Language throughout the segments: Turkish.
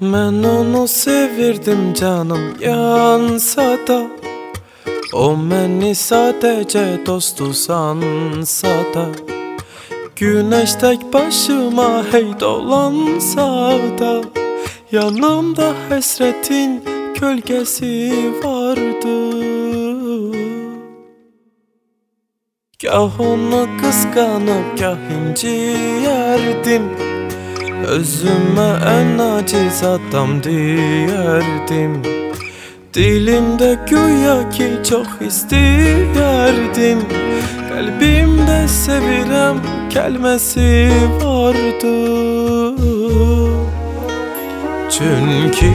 Ben onu sevirdim canım yansa da. O beni sadece dostu sansa da. Güneş tek başıma hey dolansa da. Yanımda hasretin gölgesi vardı. Gah onu kıskanıp gah inciyerdim Özüme en aciz adam diyerdim. Dilimde güya ki çok isteyerdim Kalbimde sevirem kelimesi vardı. Çünkü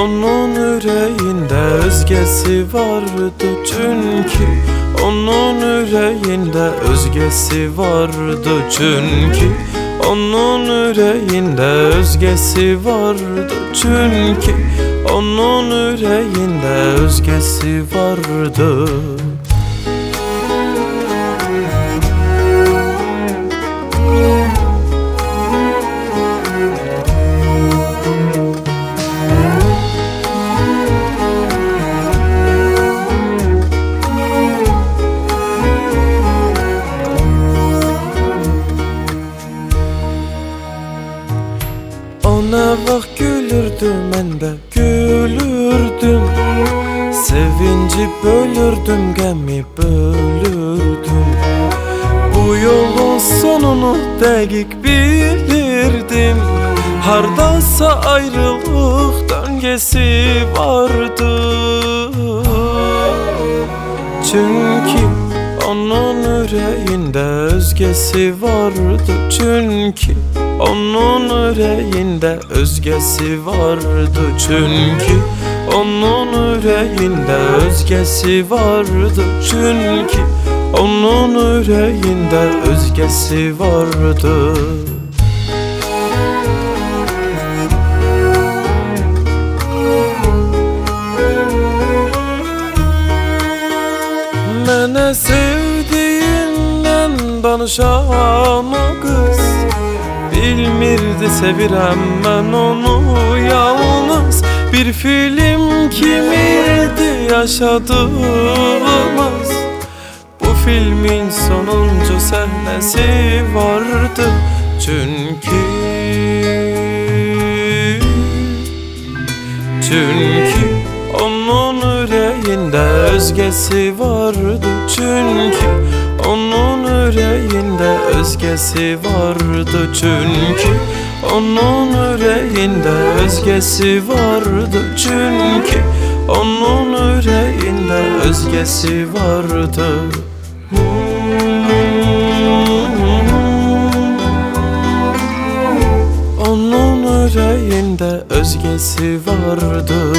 onun yüreğinde özgesi vardı. Çünkü onun yüreğinde özgesi vardı. Çünkü onun yüreğinde özgesi vardı Çünkü. Onun yüreğinde özgesi vardı Ona bak gülürdü ben de gülürdüm. Sevinci bölürdüm gemi bölürdüm. Bu yolun sonunu dakik bilirdim. Hardansa ayrılık döngesi vardı. Çünkü onun yüreğinde özgesi vardı. Çünkü onun yüreğinde özgesi vardı Çünkü. Onun yüreğinde özgesi vardı Çünkü. Onun yüreğinde özgesi vardı. Mene sevdiğinden danışan Bilmirdi sevirem ben onu yalnız Bir film kimirdi yaşadığımız. Bu filmin sonuncu sahnesi vardı Çünkü Çünkü onun yüreğinde özgesi vardı Çünkü onun yüreğinde özgesi vardı Çünkü. Onun yüreğinde özgesi vardı Çünkü. Onun yüreğinde özgesi vardı. Onun yüreğinde özgesi vardı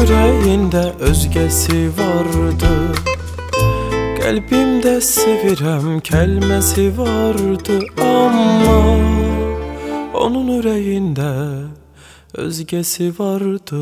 yüreğinde özgesi vardı. Kalbimde sevirem kelmesi vardı ama Onun yüreğinde özgesi vardı